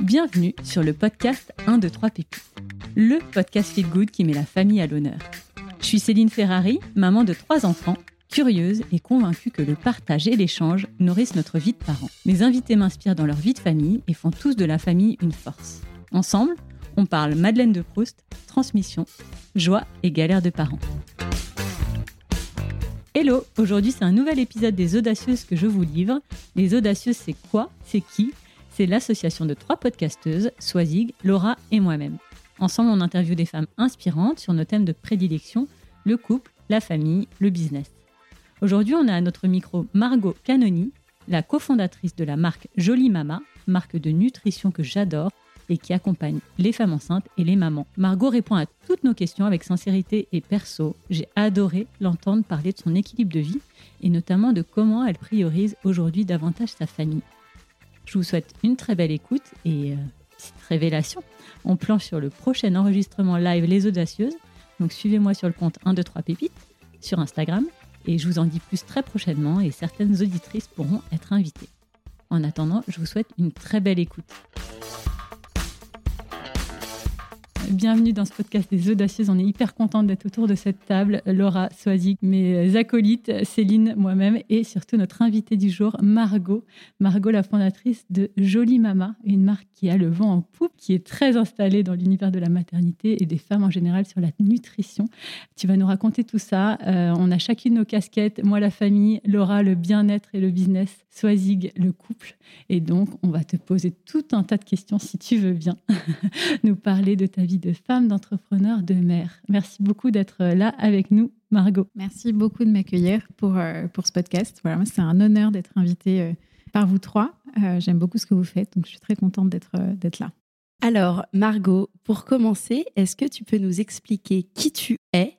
Bienvenue sur le podcast 1, 2, 3 Pépites, le podcast Feel Good qui met la famille à l'honneur. Je suis Céline Ferrari, maman de trois enfants, curieuse et convaincue que le partage et l'échange nourrissent notre vie de parents. Mes invités m'inspirent dans leur vie de famille et font tous de la famille une force. Ensemble, on parle Madeleine de Proust, transmission, joie et galère de parents. Hello, aujourd'hui c'est un nouvel épisode des Audacieuses que je vous livre. Les Audacieuses c'est quoi? C'est qui? C'est l'association de trois podcasteuses, Swazig, Laura et moi-même. Ensemble on interviewe des femmes inspirantes sur nos thèmes de prédilection, le couple, la famille, le business. Aujourd'hui on a à notre micro Margot Canoni, la cofondatrice de la marque Jolie Mama, marque de nutrition que j'adore et qui accompagne les femmes enceintes et les mamans. Margot répond à toutes nos questions avec sincérité et perso. J'ai adoré l'entendre parler de son équilibre de vie et notamment de comment elle priorise aujourd'hui davantage sa famille. Je vous souhaite une très belle écoute et euh, petite révélation. On planche sur le prochain enregistrement live Les Audacieuses. Donc suivez-moi sur le compte 1, 2, 3 Pépites sur Instagram et je vous en dis plus très prochainement et certaines auditrices pourront être invitées. En attendant, je vous souhaite une très belle écoute. Bienvenue dans ce podcast des Audacieuses. On est hyper contente d'être autour de cette table. Laura Soazic, mes acolytes, Céline, moi-même et surtout notre invitée du jour, Margot. Margot, la fondatrice de Jolie Mama, une marque qui a le vent en poupe, qui est très installée dans l'univers de la maternité et des femmes en général sur la nutrition. Tu vas nous raconter tout ça. Euh, on a chacune nos casquettes. Moi, la famille, Laura, le bien-être et le business, Swazig, le couple. Et donc, on va te poser tout un tas de questions si tu veux bien nous parler de ta vie de femme, d'entrepreneur, de mère. Merci beaucoup d'être là avec nous, Margot. Merci beaucoup de m'accueillir pour, euh, pour ce podcast. Voilà, c'est un honneur d'être invitée euh, par vous trois. J'aime beaucoup ce que vous faites, donc je suis très contente d'être d'être là. Alors, Margot, pour commencer, est-ce que tu peux nous expliquer qui tu es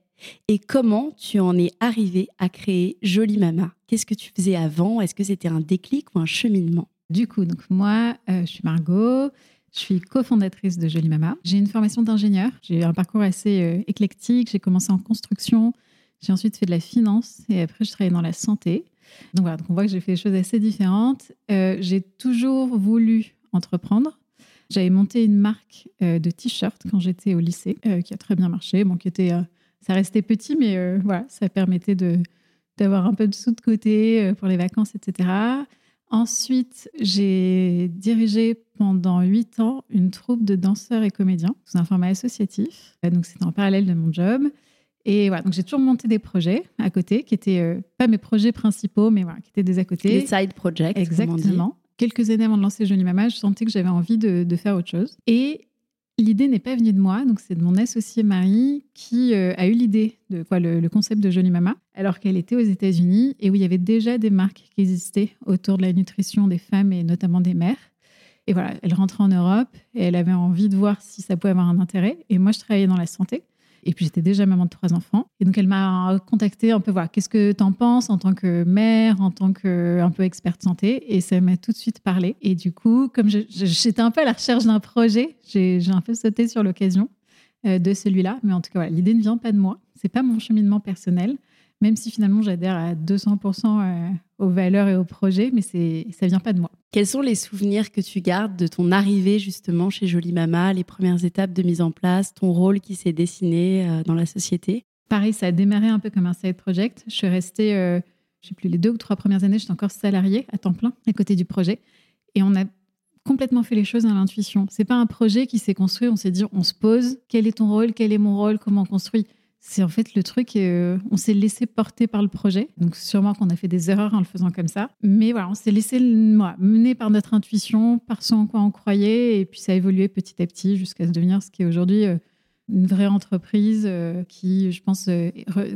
et comment tu en es arrivée à créer Jolie Mama? Qu'est-ce que tu faisais avant? Est-ce que c'était un déclic ou un cheminement? Du coup, donc moi, je suis Margot. Je suis cofondatrice de Jolie Mama. J'ai une formation d'ingénieur. J'ai un parcours assez euh, éclectique. J'ai commencé en construction. J'ai ensuite fait de la finance et après, je travaillais dans la santé. Donc voilà, donc on voit que j'ai fait des choses assez différentes. Euh, j'ai toujours voulu entreprendre. J'avais monté une marque euh, de t-shirts quand j'étais au lycée, qui a très bien marché. Bon, qui était, ça restait petit, mais voilà, ça permettait de d'avoir un peu de sous de côté pour les vacances, etc. Ensuite, j'ai dirigé pendant huit ans une troupe de danseurs et comédiens sous un format associatif. Euh, donc, c'était en parallèle de mon job. Et voilà, donc j'ai toujours monté des projets à côté qui étaient euh, pas mes projets principaux, mais voilà, qui étaient des à côté. Des side projects. Exactement. Quelques années avant de lancer Jolie Mama, je sentais que j'avais envie de, faire autre chose. Et l'idée n'est pas venue de moi, donc c'est de mon associé Marie qui euh, a eu l'idée de quoi le, concept de Jolie Mama, alors qu'elle était aux États-Unis et où il y avait déjà des marques qui existaient autour de la nutrition des femmes et notamment des mères. Et voilà, elle rentrait en Europe et elle avait envie de voir si ça pouvait avoir un intérêt. Et moi, je travaillais dans la santé. Et puis j'étais déjà maman de trois enfants. Et donc elle m'a contacté un peu, voilà, qu'est-ce que tu en penses en tant que mère, en tant que un peu experte santé? Et ça m'a tout de suite parlé. Et du coup, comme j'étais un peu à la recherche d'un projet, j'ai un peu sauté sur l'occasion euh, de celui-là. Mais en tout cas, l'idée ne vient pas de moi. C'est pas mon cheminement personnel même si finalement j'adhère à 200% euh, aux valeurs et aux projets, mais c'est ça vient pas de moi. Quels sont les souvenirs que tu gardes de ton arrivée justement chez Jolie Mama, les premières étapes de mise en place, ton rôle qui s'est dessiné euh, dans la société? Pareil, ça a démarré un peu comme un side project. Je suis restée, euh, je sais plus, les deux ou trois premières années, j'étais encore salariée à temps plein à côté du projet. Et on a complètement fait les choses à l'intuition. C'est pas un projet qui s'est construit, on s'est dit, on se pose, quel est ton rôle, quel est mon rôle, comment on construit? C'est en fait le truc, euh, on s'est laissé porter par le projet. Donc sûrement qu'on a fait des erreurs en le faisant comme ça. Mais voilà, on s'est laissé mener par notre intuition, par ce en quoi on croyait. Et puis ça a évolué petit à petit jusqu'à se devenir ce qui est aujourd'hui euh, une vraie entreprise euh, qui, je pense,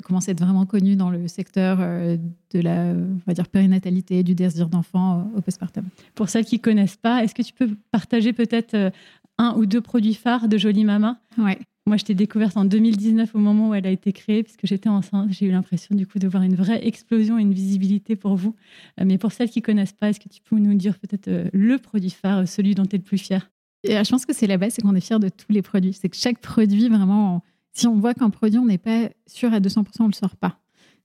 commence à être vraiment connue dans le secteur de la on va dire, périnatalité, du désir d'enfant au postpartum. Pour celles qui ne connaissent pas, est-ce que tu peux partager peut-être un ou deux produits phares de Jolie Mama Ouais. Moi, je t'ai découverte en 2019 au moment où elle a été créée, puisque j'étais enceinte. J'ai eu l'impression du coup de voir une vraie explosion et une visibilité pour vous. Euh, mais pour celles qui connaissent pas, est-ce que tu peux nous dire peut-être euh, le produit phare, euh, celui dont tu es le plus fier et Je pense que c'est la base, c'est qu'on est fier de tous les produits. C'est que chaque produit, vraiment, si on voit qu'un produit, on n'est pas sûr à 200%, on le sort pas.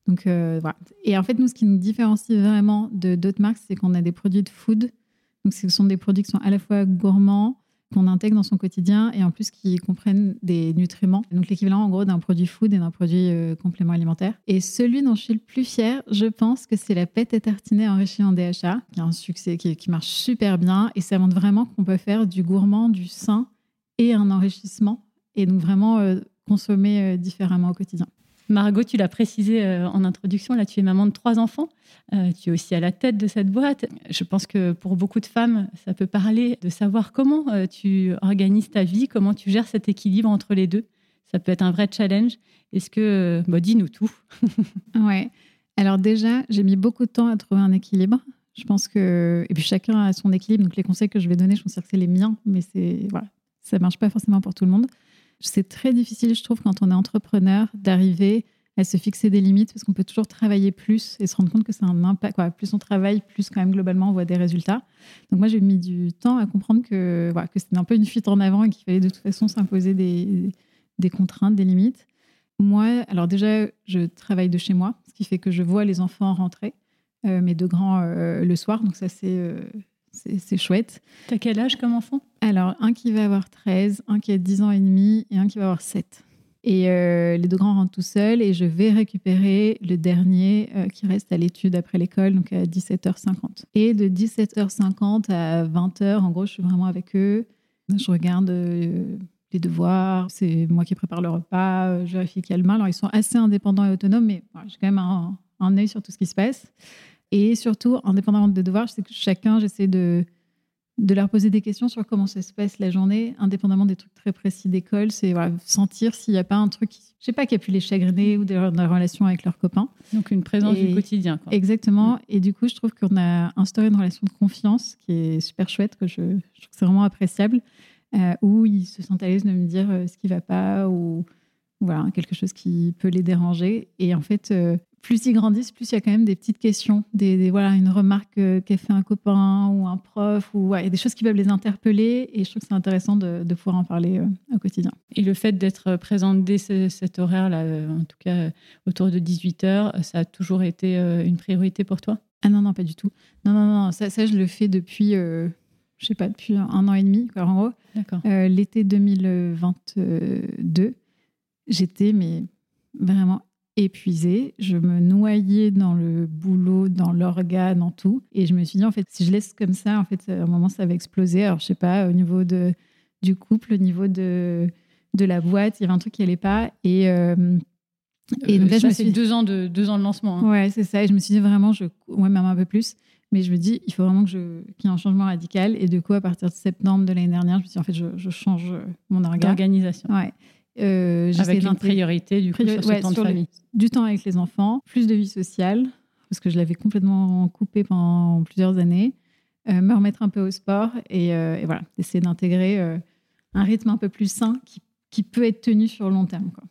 Donc voilà. Et en fait, nous, ce qui nous différencie vraiment de d'autres marques, c'est qu'on a des produits de food. Donc ce sont des produits qui sont à la fois gourmands, qu'on intègre dans son quotidien et en plus qui comprennent des nutriments. Donc l'équivalent en gros d'un produit food et d'un produit euh, complément alimentaire. Et celui dont je suis le plus fière, je pense que c'est la pâte à tartiner enrichie en DHA, qui a un succès, qui, marche super bien et ça montre vraiment qu'on peut faire du gourmand, du sain et un enrichissement et donc vraiment euh, consommer euh, différemment au quotidien. Margot, tu l'as précisé euh, en introduction, là tu es maman de trois enfants, euh, tu es aussi à la tête de cette boîte. Je pense que pour beaucoup de femmes, ça peut parler de savoir comment euh, tu organises ta vie, comment tu gères cet équilibre entre les deux. Ça peut être un vrai challenge. Est-ce que, bah, dis-nous tout. ouais. Alors déjà, j'ai mis beaucoup de temps à trouver un équilibre. Je pense que, et puis chacun a son équilibre. Donc les conseils que je vais donner, je pense que c'est les miens, mais c'est voilà, ça marche pas forcément pour tout le monde c'est très difficile, je trouve, quand on est entrepreneur, d'arriver à se fixer des limites parce qu'on peut toujours travailler plus et se rendre compte que c'est un impact. Plus on travaille, plus quand même globalement on voit des résultats. Donc moi j'ai mis du temps à comprendre que, voilà, que c'était un peu une fuite en avant et qu'il fallait de toute façon s'imposer des, des, contraintes, des limites. Moi, alors déjà, je travaille de chez moi, ce qui fait que je vois les enfants rentrer, euh, mes deux grands euh, le soir. Donc ça c'est euh, c'est chouette. T'as quel âge comme enfant? Alors, un qui va avoir 13, un qui a 10 ans et demi et un qui va avoir 7. Et euh, les deux grands rentrent tout seuls et je vais récupérer le dernier euh, qui reste à l'étude après l'école, donc à 17h50. Et de 17h50 à 20h, en gros, je suis vraiment avec eux. Je regarde euh, les devoirs, c'est moi qui prépare le repas, je vérifie qu'il y a le main. Alors, ils sont assez indépendants et autonomes, mais j'ai quand même un, un œil sur tout ce qui se passe. Et surtout, indépendamment des devoirs, je sais que chacun, j'essaie de, de leur poser des questions sur comment ça se passe la journée, indépendamment des trucs très précis d'école. C'est sentir s'il n'y a pas un truc, je sais pas, qui a pu les chagriner ou des, relations avec leurs copains. Donc une présence du quotidien. Quoi. Exactement. Mm. Et du coup, je trouve qu'on a instauré une relation de confiance qui est super chouette, que je, je trouve que c'est vraiment appréciable, euh, où ils se sentent à l'aise de me dire euh, ce qui va pas ou voilà, quelque chose qui peut les déranger. Et en fait, euh, plus ils grandissent, plus il y a quand même des petites questions, des, voilà, une remarque euh, qu'a fait un copain ou un prof, ou des choses qui peuvent les interpeller. Et je trouve que c'est intéressant de, pouvoir en parler euh, au quotidien. Et le fait d'être présente dès cet horaire-là, en tout cas autour de 18 h ça a toujours été une priorité pour toi? Ah non, non, pas du tout. Non, non, non, ça, ça je le fais depuis, je sais pas, depuis un an et demi, en gros. D'accord. L'été 2022 j'étais mais vraiment épuisée. Je me noyais dans le boulot, dans l'organe, dans tout. Et je me suis dit, en fait, si je laisse comme ça, en fait, à un moment, ça va exploser. Alors, je sais pas, au niveau de, du couple, au niveau de, de la boîte, il y avait un truc qui n'allait pas. Et, euh, et donc là, je me suis dit... deux ans de deux ans de lancement. Hein. Ouais, c'est ça. Et je me suis dit vraiment, je, ouais, même un peu plus. Mais je me dis, il faut vraiment que je, qu'il y ait un changement radical. Et du coup, à partir de septembre de l'année dernière, je me suis dit, en fait, je, je change mon organe. Organisation. Ouais. Euh, Avec une priorité du coup sur ce temps de famille. du temps avec les enfants, plus de vie sociale, parce que je l'avais complètement coupé pendant plusieurs années, euh, me remettre un peu au sport et, euh, voilà, essayer d'intégrer un rythme un peu plus sain qui, qui, peut être tenu sur le long terme. Quoi.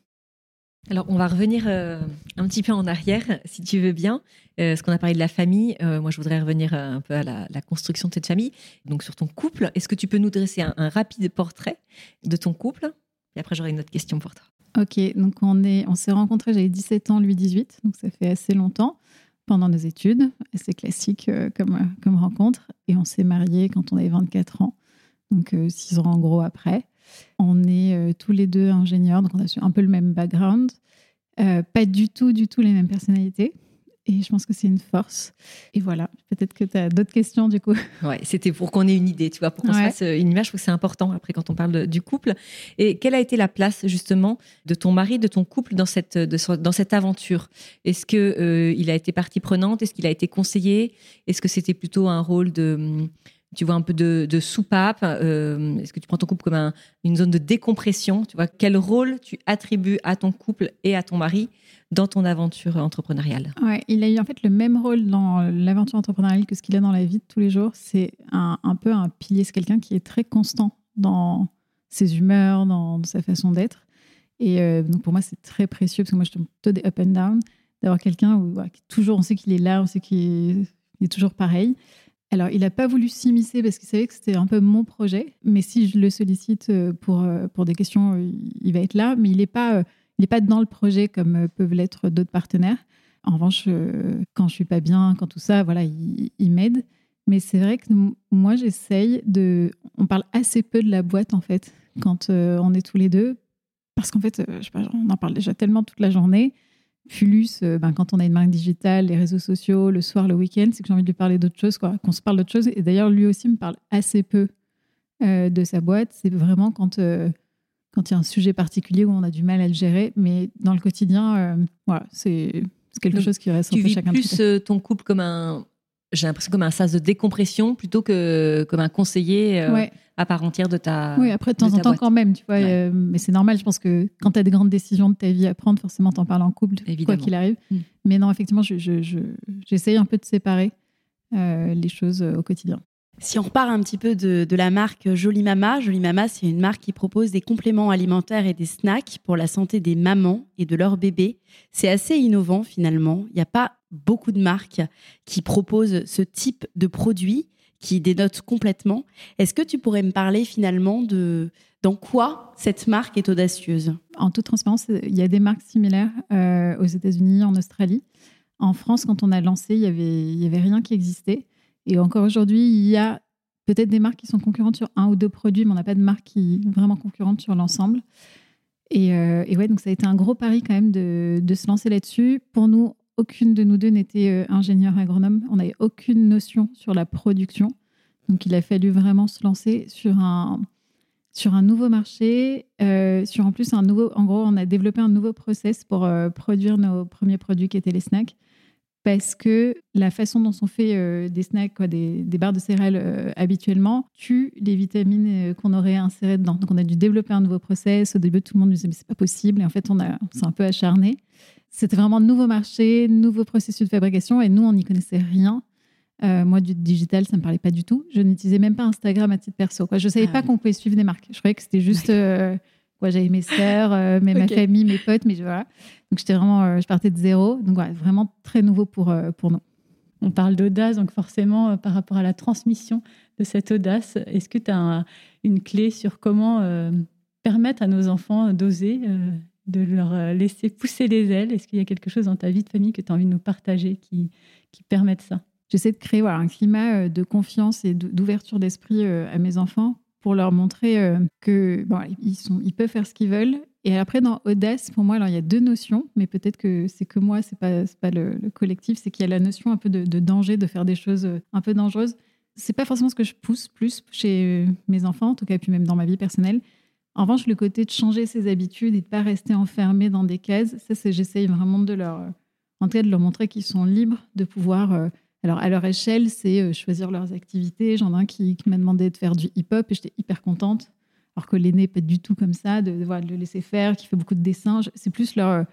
Alors, on va revenir un petit peu en arrière, si tu veux bien. ce qu'on a parlé de la famille, moi, je voudrais revenir un peu à la, construction de cette famille, donc sur ton couple. Est-ce que tu peux nous dresser un rapide portrait de ton couple? Et après, j'aurai une autre question pour toi. Ok, donc on est, on s'est rencontrés, j'avais 17 ans, lui 18, donc ça fait assez longtemps, pendant nos études, assez classique euh, comme, euh, comme rencontre. Et on s'est mariés quand on avait 24 ans, donc 6 euh, ans en gros après. On est tous les deux ingénieurs, donc on a un peu le même background, pas du tout, du tout les mêmes personnalités. Et je pense que c'est une force. Et voilà, peut-être que tu as d'autres questions du coup. Ouais, c'était pour qu'on ait une idée, tu vois, pour qu'on se fasse euh, une image. Je trouve que c'est important après quand on parle du couple. Et quelle a été la place justement de ton mari, de ton couple dans cette, dans cette aventure? Est-ce qu'il euh, il a été partie prenante? Est-ce qu'il a été conseillé? Est-ce que c'était plutôt un rôle de tu vois un peu de, soupape euh, Est-ce que tu prends ton couple comme une zone de décompression Tu vois quel rôle tu attribues à ton couple et à ton mari dans ton aventure entrepreneuriale? Ouais, il a eu en fait le même rôle dans l'aventure entrepreneuriale que ce qu'il a dans la vie de tous les jours. C'est un, peu un pilier, c'est quelqu'un qui est très constant dans ses humeurs, dans, sa façon d'être. Et euh, donc pour moi, c'est très précieux parce que moi, je tombe plutôt des up and down, d'avoir quelqu'un où toujours, on sait qu'il est là, on sait qu'il est, toujours pareil. Alors, il n'a pas voulu s'immiscer parce qu'il savait que c'était un peu mon projet. Mais si je le sollicite euh, pour, euh, pour des questions, il va être là. Mais il n'est pas pas dans le projet comme euh, peuvent l'être d'autres partenaires. En revanche, euh, quand je suis pas bien, quand tout ça, voilà, il, il m'aide. Mais c'est vrai que moi, j'essaye de. On parle assez peu de la boîte, en fait, quand euh, on est tous les deux. Parce qu'en fait, je sais pas, on en parle déjà tellement toute la journée. Plus, ben, quand on a une marque digitale, les réseaux sociaux, le soir, le week-end, c'est que j'ai envie de lui parler d'autre chose, quoi. Qu'on se parle d'autre chose. Et d'ailleurs, lui aussi me parle assez peu de sa boîte. C'est vraiment quand quand il y a un sujet particulier où on a du mal à le gérer. Mais dans le quotidien, euh, voilà, c'est quelque chose qui reste tu vis chacun. plus euh, ton couple comme un, j'ai l'impression comme un sas de décompression plutôt que comme un conseiller euh, à part entière de ta. Oui, après de temps en temps quand même, tu vois. mais c'est normal, je pense que quand tu as des grandes décisions de ta vie à prendre, forcément, tu en parles en couple, quoi qu'il arrive. Mm. Mais non, effectivement, j'essaye je, je, un peu de séparer les choses au quotidien. Si on repart un petit peu de, la marque Jolie Mama, Jolie Mama, c'est une marque qui propose des compléments alimentaires et des snacks pour la santé des mamans et de leurs bébés. C'est assez innovant finalement. Il n'y a pas beaucoup de marques qui proposent ce type de produit qui dénote complètement. Est-ce que tu pourrais me parler finalement de dans quoi cette marque est audacieuse? En toute transparence, il y a des marques similaires euh, aux États-Unis, en Australie. En France, quand on a lancé, il n'y avait, y avait rien qui existait. Et encore aujourd'hui, il y a peut-être des marques qui sont concurrentes sur un ou deux produits, mais on n'a pas de marque qui est vraiment concurrente sur l'ensemble. Et, euh, ouais, donc ça a été un gros pari quand même de, se lancer là-dessus. Pour nous, aucune de nous deux n'était euh, ingénieur agronome. On n'avait aucune notion sur la production. Donc il a fallu vraiment se lancer sur un, sur un nouveau marché, euh, sur en plus un nouveau. En gros, on a développé un nouveau process pour produire nos premiers produits qui étaient les snacks parce que la façon dont sont faits euh, des snacks, quoi, des, barres de céréales euh, habituellement, tue les vitamines euh, qu'on aurait insérées dedans. Donc on a dû développer un nouveau process. Au début, tout le monde nous disait mais c'est pas possible. Et en fait, on, a, s'est un peu acharné. C'était vraiment un nouveau marché, nouveau processus de fabrication, et nous, on n'y connaissait rien. moi, du digital, ça me parlait pas du tout. Je n'utilisais même pas Instagram à titre perso. Quoi. Je savais ah pas qu'on pouvait suivre des marques. Je croyais que c'était juste j'avais mes sœurs, euh, ma famille, mes potes, mais voilà. Donc j'étais vraiment, euh, je partais de zéro. Donc vraiment très nouveau pour, euh, pour nous. On parle d'audace, donc forcément par rapport à la transmission de cette audace, est-ce que tu as une clé sur comment permettre à nos enfants d'oser, de leur laisser pousser les ailes Est-ce qu'il y a quelque chose dans ta vie de famille que tu as envie de nous partager qui, qui permette ça? J'essaie de créer voilà, un climat de confiance et d'ouverture d'esprit à mes enfants pour leur montrer euh, que bon, ils, sont, ils peuvent faire ce qu'ils veulent. Et après, dans audace, pour moi, alors il y a deux notions, mais peut-être que c'est que moi, c'est pas pas le, collectif, c'est qu'il y a la notion un peu de, danger, de faire des choses euh, un peu dangereuses. C'est pas forcément ce que je pousse plus chez mes enfants, en tout cas, puis même dans ma vie personnelle. En revanche, le côté de changer ses habitudes et de pas rester enfermé dans des cases, ça, c'est j'essaye vraiment de leur, en tout cas, de leur montrer qu'ils sont libres de pouvoir euh, alors, à leur échelle, c'est euh, choisir leurs activités. J'en ai un qui, m'a demandé de faire du hip-hop et j'étais hyper contente. Alors que l'aîné n'est pas du tout comme ça, de, le laisser faire, qui fait beaucoup de dessins. C'est plus leur,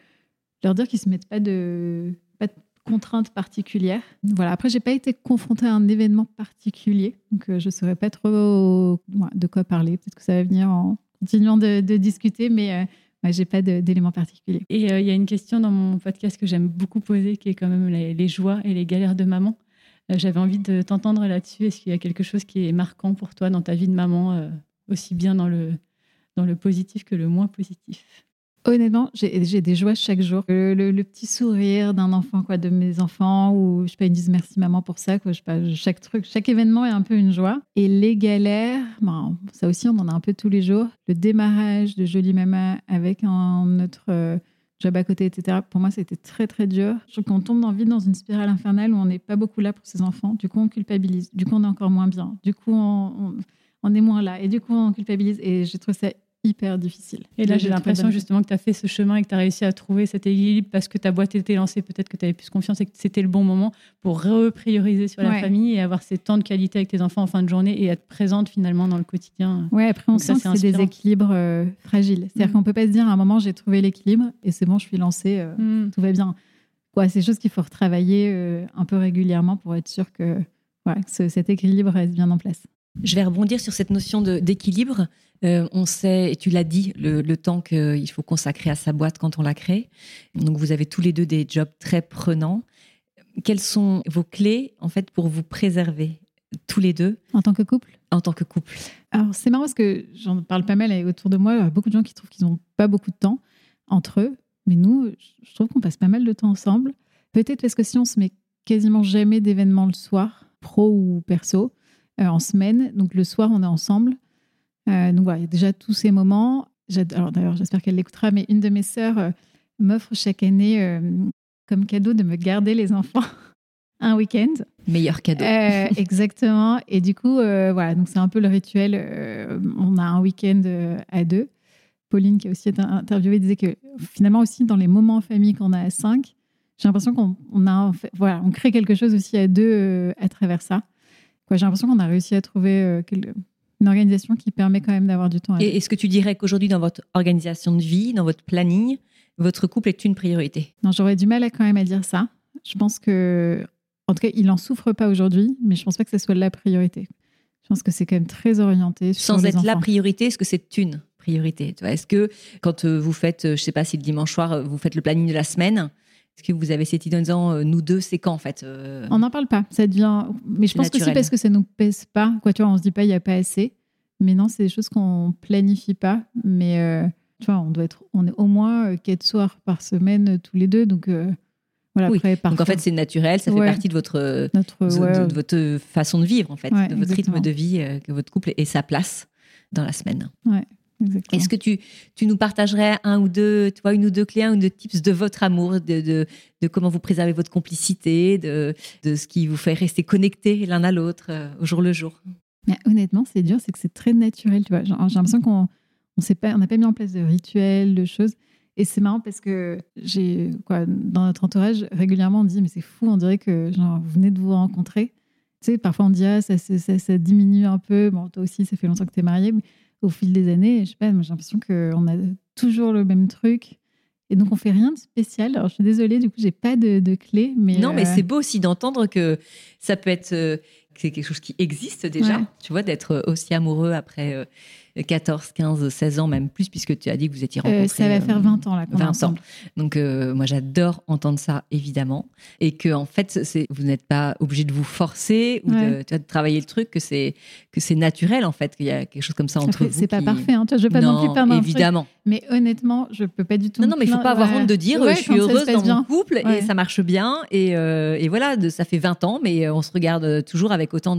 leur dire qu'ils ne se mettent pas de, de contraintes particulières. Voilà. Après, j'ai pas été confrontée à un événement particulier, donc euh, je ne saurais pas trop de quoi parler. Peut-être que ça va venir en continuant de, discuter, mais je euh, j'ai pas d'éléments particuliers. Et il y a une question dans mon podcast que j'aime beaucoup poser, qui est quand même les joies et les galères de maman. Euh, j'avais envie de t'entendre là-dessus. Est-ce qu'il y a quelque chose qui est marquant pour toi dans ta vie de maman, euh, aussi bien dans le, dans le positif que le moins positif? Honnêtement, j'ai des joies chaque jour. Le, petit sourire d'un enfant, quoi, de mes enfants, ou je sais pas, ils disent merci maman pour ça, quoi. Je chaque truc, chaque événement est un peu une joie. Et les galères, bon, ça aussi, on en a un peu tous les jours. Le démarrage de Jolie Mama avec un autre euh, job à côté, etc. Pour moi, c'était très, très dur. Je trouve qu'on tombe dans, dans une spirale infernale où on n'est pas beaucoup là pour ses enfants. Du coup, on culpabilise. Du coup, on est encore moins bien. Du coup, on, on est moins là. Et du coup, on culpabilise. Et j'ai trouvé ça hyper difficile. Et là, j'ai l'impression justement que tu as fait ce chemin et que tu as réussi à trouver cet équilibre parce que ta boîte était lancée, peut-être que tu avais plus confiance et que c'était le bon moment pour reprioriser sur la famille et avoir ces temps de qualité avec tes enfants en fin de journée et être présente finalement dans le quotidien. Ouais, après, on sent que c'est des équilibres euh, fragiles. C'est-à-dire mm. qu'on peut pas se dire à un moment, j'ai trouvé l'équilibre et c'est bon, je suis lancée, euh, mm. tout va bien. Ouais, c'est des choses qu'il faut retravailler euh, un peu régulièrement pour être sûr que, que cet équilibre reste bien en place. Je vais rebondir sur cette notion d'équilibre. Euh, on sait, et tu l'as dit, le, temps qu'il faut consacrer à sa boîte quand on la crée. Donc, vous avez tous les deux des jobs très prenants. Quelles sont vos clés, en fait, pour vous préserver tous les deux? En tant que couple? En tant que couple. Alors, c'est marrant parce que j'en parle pas mal autour de moi. Il y a beaucoup de gens qui trouvent qu'ils n'ont pas beaucoup de temps entre eux. Mais nous, je trouve qu'on passe pas mal de temps ensemble Peut-être parce que si on se met quasiment jamais d'événements le soir, pro ou perso, en semaine. Donc le soir, on est ensemble. Euh, donc voilà, il y a déjà tous ces moments. Alors d'ailleurs, j'espère qu'elle l'écoutera, mais une de mes sœurs euh, m'offre chaque année comme cadeau de me garder les enfants un week-end. Meilleur cadeau. exactement. Et du coup, voilà, donc c'est un peu le rituel. on a un week-end à deux. Pauline, qui a aussi été interviewée, disait que finalement aussi dans les moments en famille qu'on a à cinq, j'ai l'impression qu'on a, voilà, on crée quelque chose aussi à deux à travers ça. J'ai l'impression qu'on a réussi à trouver euh, une organisation qui permet quand même d'avoir du temps. Et est-ce que tu dirais qu'aujourd'hui, dans votre organisation de vie, dans votre planning, votre couple est une priorité? Non, j'aurais du mal à quand même à dire ça. Je pense que, en tout cas, il n'en souffre pas aujourd'hui, mais je pense pas que ce soit la priorité. Je pense que c'est quand même très orienté. Sans être la priorité, est-ce que c'est une priorité? Est-ce que quand euh, vous faites, euh, je sais pas si le dimanche soir, vous faites le planning de la semaine, est-ce que vous avez cette idée en disant, euh, nous deux, c'est quand en fait euh On n'en parle pas. Ça devient. Mais je pense que c'est parce que ça nous pèse pas. Quoi, tu vois, on se dit pas, il n'y a pas assez. Mais non, c'est des choses qu'on planifie pas. Mais euh, tu vois, on doit être, on est au moins quatre soirs par semaine tous les deux. Donc voilà. Après, Donc en fait, c'est naturel. Ça fait partie de votre, Notre, de, votre façon de vivre en fait, de votre rythme de vie, que votre couple ait sa place dans la semaine. Ouais. Est-ce que tu, tu nous partagerais un ou deux, tu vois, une ou deux clés, un ou deux tips de votre amour, de, de, de comment vous préservez votre complicité, de, de, ce qui vous fait rester connectés l'un à l'autre euh, au jour le jour? Honnêtement, c'est dur, c'est que c'est très naturel. Tu vois, j'ai l'impression qu'on on pas, on n'a pas mis en place de rituels, de choses. Et c'est marrant parce que j'ai, quoi, dans notre entourage, régulièrement, on dit, mais c'est fou, on dirait que genre, vous venez de vous rencontrer. Tu sais, parfois on dit, ah, ça, ça, ça, ça diminue un peu. Bon, toi aussi, ça fait longtemps que tu es mariée. Mais au fil des années. Je sais pas, j'ai l'impression qu'on a toujours le même truc. Et donc, on fait rien de spécial. Alors, je suis désolée, du coup, j'ai pas de, de clé. Mais non, mais euh, c'est beau aussi d'entendre que ça peut être. Euh, c'est quelque chose qui existe déjà, tu vois, d'être aussi amoureux après 14, 15, 16 ans, même plus, puisque tu as dit que vous étiez euh, rencontrés. ça va faire 20 ans, là, 20 ans. Donc, euh, moi, j'adore entendre ça, évidemment. Et que, en fait, vous n'êtes pas obligé de vous forcer ou de, de, travailler le truc, que c'est, naturel, en fait, qu'il y a quelque chose comme ça entre vous. C'est pas parfait, hein. je veux pas non, plus perdre évidemment. mais honnêtement, je peux pas du tout. Non, non, mais il faut pas avoir honte de dire, je suis heureuse dans mon couple et ça marche bien. Et, euh, et voilà, ça fait 20 ans, mais on se regarde toujours avec autant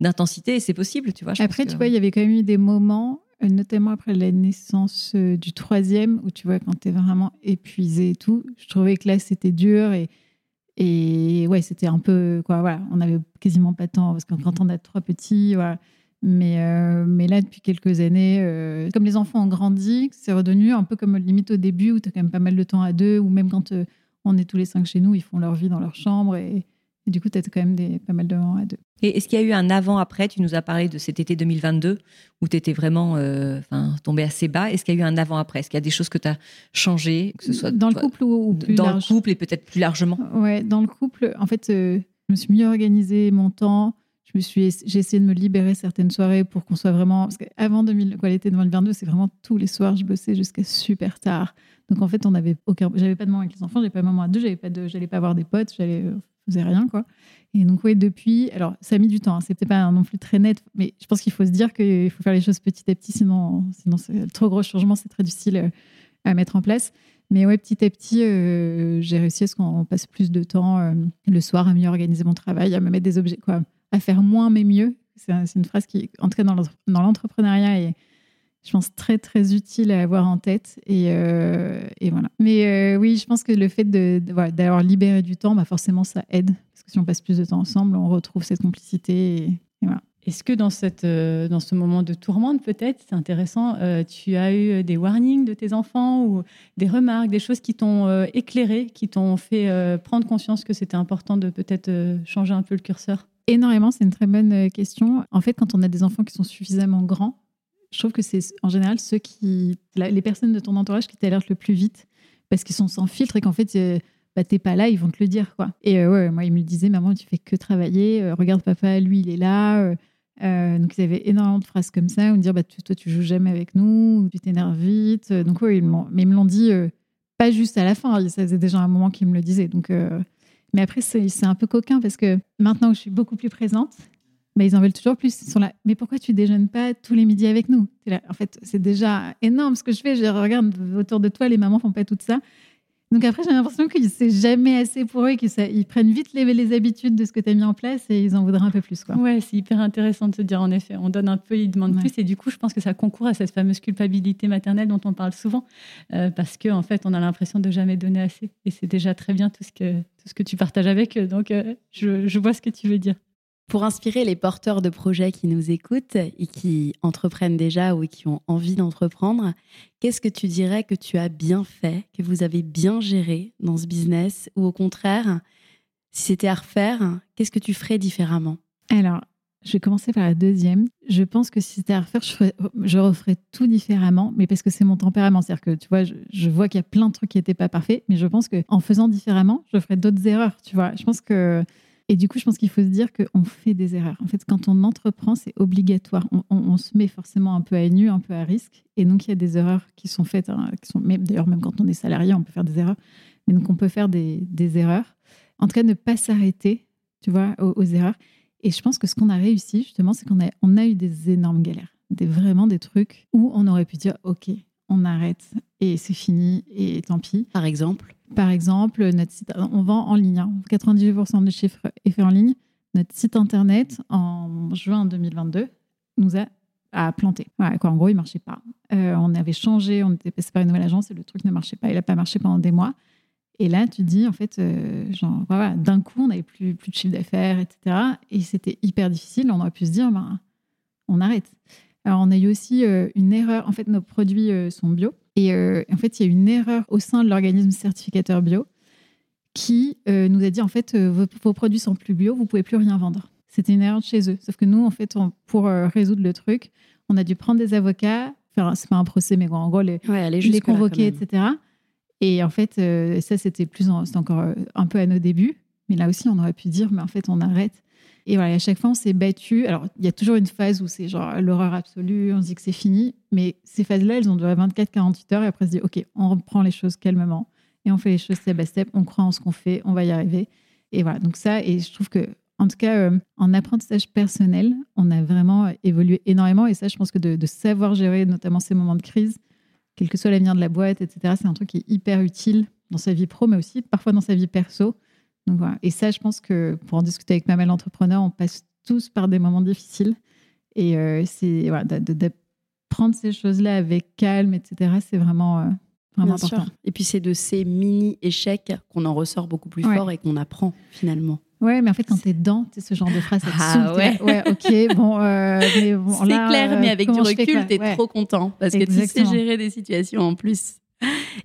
d'intensité et c'est possible, tu vois. Après, tu vois, il y avait quand même eu des moments euh, notamment après la naissance euh, du troisième, où tu vois, quand tu es vraiment épuisé et tout, je trouvais que là, c'était dur et, et ouais, c'était un peu, quoi, voilà, on n'avait quasiment pas de temps, parce que quand on a trois petits, voilà. Mais, euh, mais là, depuis quelques années, comme les enfants ont grandi, c'est redevenu un peu comme limite au début, où tu as quand même pas mal de temps à deux, ou même quand on est tous les cinq chez nous, ils font leur vie dans leur chambre et, et du coup, tu as quand même des, pas mal de moments à deux. Et est-ce qu'il y a eu un avant-après Tu nous as parlé de cet été 2022 où tu étais vraiment euh, tombé assez bas. Est-ce qu'il y a eu un avant-après Est-ce qu'il y a des choses que tu as changées que ce soit Dans le couple ou, plus Dans le couple et peut-être plus largement? Ouais, dans le couple, en fait, euh, je me suis mieux organisé mon temps. Je me suis, j'ai essayé de me libérer certaines soirées pour qu'on soit vraiment. Parce qu'avant l'été 2022, c'est vraiment tous les soirs, je bossais jusqu'à super tard. Donc en fait, on avait aucun. J'avais pas de moment avec les enfants, j'avais pas de moment à deux, j'avais pas de, j'allais pas voir des potes, j'allais faisais rien, quoi. Et donc, oui, depuis, alors ça a mis du temps, hein, c'était pas non plus très net, mais je pense qu'il faut se dire qu'il faut faire les choses petit à petit, sinon, sinon c'est trop gros changement, c'est très difficile euh, à mettre en place. Mais ouais, petit à petit, euh, j'ai réussi à ce qu'on passe plus de temps euh, le soir à mieux organiser mon travail, à me mettre des objets, quoi, à faire moins mais mieux. C'est une phrase qui, en tout dans l'entrepreneuriat, est je pense, très, très utile à avoir en tête. Et, euh, et voilà. Mais euh, oui, je pense que le fait d'avoir de, voilà, libéré du temps, bah forcément, ça aide. Parce que si on passe plus de temps ensemble, on retrouve cette complicité. Et, voilà. Est-ce que dans, cette, euh, dans ce moment de tourmente, peut-être, c'est intéressant, tu as eu des warnings de tes enfants ou des remarques, des choses qui t'ont éclairé, qui t'ont fait prendre conscience que c'était important de peut-être changer un peu le curseur? Énormément, c'est une très bonne question. En fait, quand on a des enfants qui sont suffisamment grands, je trouve que c'est en général ceux qui, les personnes de ton entourage qui t'alertent le plus vite parce qu'ils sont sans filtre et qu'en fait, euh, bah, t'es pas là, ils vont te le dire. quoi. Et euh, ouais, moi, ils me disaient, maman, tu fais que travailler, euh, regarde papa, lui, il est là. donc, ils avaient énormément de phrases comme ça, ou me dire, bah, toi, tu joues jamais avec nous, tu t'énerves vite. Donc, ouais, ils mais ils me l'ont dit pas juste à la fin, ça faisait déjà un moment qu'ils me le disaient. Donc, mais après, c'est un peu coquin parce que maintenant que je suis beaucoup plus présente, mais ils en veulent toujours plus. Ils sont là, mais pourquoi tu déjeunes pas tous les midis avec nous? En fait, c'est déjà énorme ce que je fais. Je regarde autour de toi, les mamans font pas tout ça. Donc après, j'ai l'impression que c'est jamais assez pour eux, qu'ils prennent vite les, les habitudes de ce que tu as mis en place et ils en voudraient un peu plus. Quoi. Ouais, c'est hyper intéressant de se dire, en effet, on donne un peu, ils demandent plus. Et du coup, je pense que ça concourt à cette fameuse culpabilité maternelle dont on parle souvent, euh, parce qu'en en fait, on a l'impression de jamais donner assez. Et c'est déjà très bien tout ce que, tout ce que tu partages avec eux. Donc, euh, je, je vois ce que tu veux dire. Pour inspirer les porteurs de projets qui nous écoutent et qui entreprennent déjà ou qui ont envie d'entreprendre, qu'est-ce que tu dirais que tu as bien fait, que vous avez bien géré dans ce business Ou au contraire, si c'était à refaire, qu'est-ce que tu ferais différemment? Alors, je vais commencer par la deuxième. Je pense que si c'était à refaire, je, referais tout différemment, mais parce que c'est mon tempérament. C'est-à-dire que, tu vois, je, vois qu'il y a plein de trucs qui n'étaient pas parfaits, mais je pense qu'en faisant différemment, je ferais d'autres erreurs, tu vois. Je pense que et du coup, je pense qu'il faut se dire qu'on fait des erreurs. En fait, quand on entreprend, c'est obligatoire. On, se met forcément un peu à nu, un peu à risque. Et donc, il y a des erreurs qui sont faites. Hein, qui sont, d'ailleurs, même quand on est salarié, on peut faire des erreurs. Mais donc, on peut faire des, erreurs. En tout cas, ne pas s'arrêter, tu vois, aux, erreurs. Et je pense que ce qu'on a réussi, justement, c'est qu'on a, a eu des énormes galères. Des, vraiment des trucs où on aurait pu dire, OK, on arrête et c'est fini et tant pis. Par exemple Par exemple, notre site, on vend en ligne. 98% hein. du chiffre est fait en ligne. Notre site internet, en juin 2022, nous a, planté. en gros, il ne marchait pas. Euh, on avait changé, on était passé par une nouvelle agence et le truc ne marchait pas. Il n'a pas marché pendant des mois. Et là, tu dis, en fait, euh, d'un coup, on n'avait plus, plus de chiffre d'affaires, etc. Et c'était hyper difficile. On aurait pu se dire, ben, on arrête. Alors, on a eu aussi euh, une erreur. En fait, nos produits sont bio. Et euh, en fait, il y a eu une erreur au sein de l'organisme certificateur bio qui nous a dit en fait, vos, produits sont plus bio, vous pouvez plus rien vendre. C'était une erreur de chez eux. Sauf que nous, en fait, pour résoudre le truc, on a dû prendre des avocats, faire, c'est pas un procès, mais en gros, les, les convoquer, etc. Et en fait, ça, c'était plus, c'était encore un peu à nos débuts. Mais là aussi, on aurait pu dire, mais en fait, on arrête. Et voilà, à chaque fois, on s'est battu. Alors, il y a toujours une phase où c'est genre l'horreur absolue, on se dit que c'est fini. Mais ces phases-là, elles ont duré 24-48 heures. Et après, on se dit, OK, on reprend les choses calmement. Et on fait les choses step by step. On croit en ce qu'on fait. On va y arriver. Et voilà, donc ça, et je trouve que, en tout cas, euh, en apprentissage personnel, on a vraiment évolué énormément. Et ça, je pense que de, de savoir gérer notamment ces moments de crise, quel que soit l'avenir de la boîte, etc., c'est un truc qui est hyper utile dans sa vie pro, mais aussi parfois dans sa vie perso. Et ça, je pense que pour en discuter avec ma mère entrepreneur, on passe tous par des moments difficiles. Et euh, c'est voilà, de, prendre ces choses-là avec calme, etc., c'est vraiment, euh, vraiment important. Et puis, c'est de ces mini-échecs qu'on en ressort beaucoup plus fort et qu'on apprend finalement. Ouais, mais en fait, quand t'es dedans, tu ce genre de phrase, ça te ah, ouais. ouais, ok, bon. Euh, c'est clair, mais avec du recul, t'es trop content parce que tu sais gérer des situations en plus.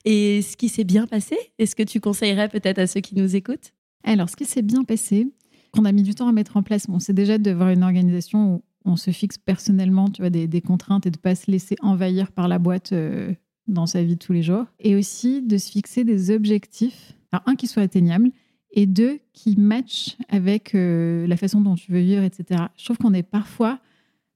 Et ce qui s'est bien passé, est-ce que tu conseillerais peut-être à ceux qui nous écoutent? Alors, ce qui s'est bien passé, qu'on a mis du temps à mettre en place, bon, c'est déjà d'avoir une organisation où on se fixe personnellement tu vois, des, contraintes et de ne pas se laisser envahir par la boîte euh, dans sa vie de tous les jours. Et aussi de se fixer des objectifs, alors un qui soit atteignable et deux qui matchent avec euh, la façon dont tu veux vivre, etc. Je trouve qu'on est parfois,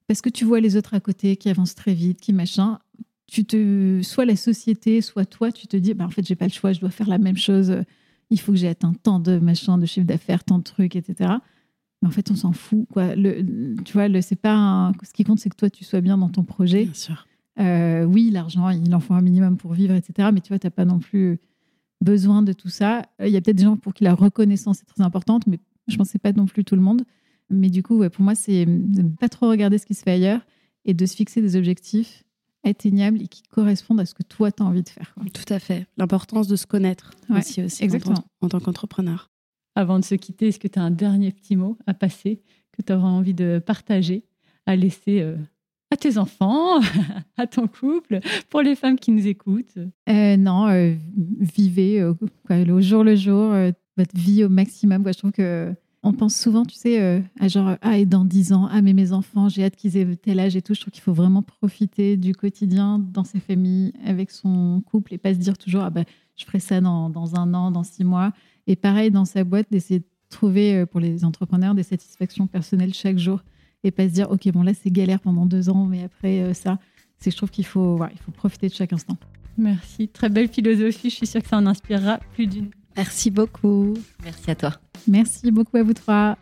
parce que tu vois les autres à côté qui avancent très vite, qui machin, tu te, soit la société, soit toi, tu te dis, bah, en fait, j'ai pas le choix, je dois faire la même chose il faut que j'ai atteint tant de machins, de chiffre d'affaires, tant de trucs, etc. Mais en fait, on s'en fout. Quoi. Le, tu vois, le, c'est pas ce qui compte, c'est que toi, tu sois bien dans ton projet. Bien sûr. Euh, oui, l'argent, il en faut un minimum pour vivre, etc. Mais tu vois, tu n'as pas non plus besoin de tout ça. Il y a peut-être des gens pour qui la reconnaissance est très importante, mais je pense que pas non plus tout le monde. Mais du coup, pour moi, c'est de ne pas trop regarder ce qui se fait ailleurs et de se fixer des objectifs atteignables et qui correspondent à ce que toi, tu as envie de faire. Tout à fait. L'importance de se connaître aussi, aussi exactement. En, tant qu'entrepreneur. Avant de se quitter, est-ce que tu as un dernier petit mot à passer que tu auras envie de partager, à laisser euh, à tes enfants, à ton couple, pour les femmes qui nous écoutent? Euh, Non, euh, vivez au jour le jour, votre vie au maximum. je trouve que on pense souvent, tu sais, euh, à genre, ah, et dans 10 ans, ah, mais mes enfants, j'ai hâte qu'ils aient tel âge et tout. Je trouve qu'il faut vraiment profiter du quotidien dans ses familles, avec son couple, et pas se dire toujours, ah, bah, je ferai ça dans, un an, dans six mois. Et pareil, dans sa boîte, d'essayer de trouver euh, pour les entrepreneurs des satisfactions personnelles chaque jour, et pas se dire, OK, bon, là, c'est galère pendant deux ans, mais après, euh, ça, c'est je trouve qu'il faut, il faut profiter de chaque instant. Merci. Très belle philosophie. Je suis sûre que ça en inspirera plus d'une. Merci beaucoup. Merci à toi. Merci beaucoup à vous trois.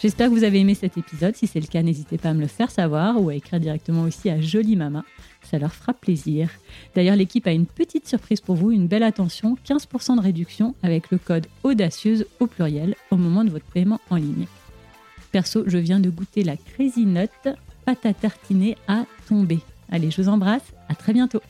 J'espère que vous avez aimé cet épisode. Si c'est le cas, n'hésitez pas à me le faire savoir ou à écrire directement aussi à Jolie Mama. Ça leur fera plaisir. D'ailleurs, l'équipe a une petite surprise pour vous, une belle attention, 15% de réduction avec le code audacieuse au pluriel au moment de votre paiement en ligne. Perso, je viens de goûter la Crazy Nut, pâte à tartiner à tomber. Allez, je vous embrasse, à très bientôt.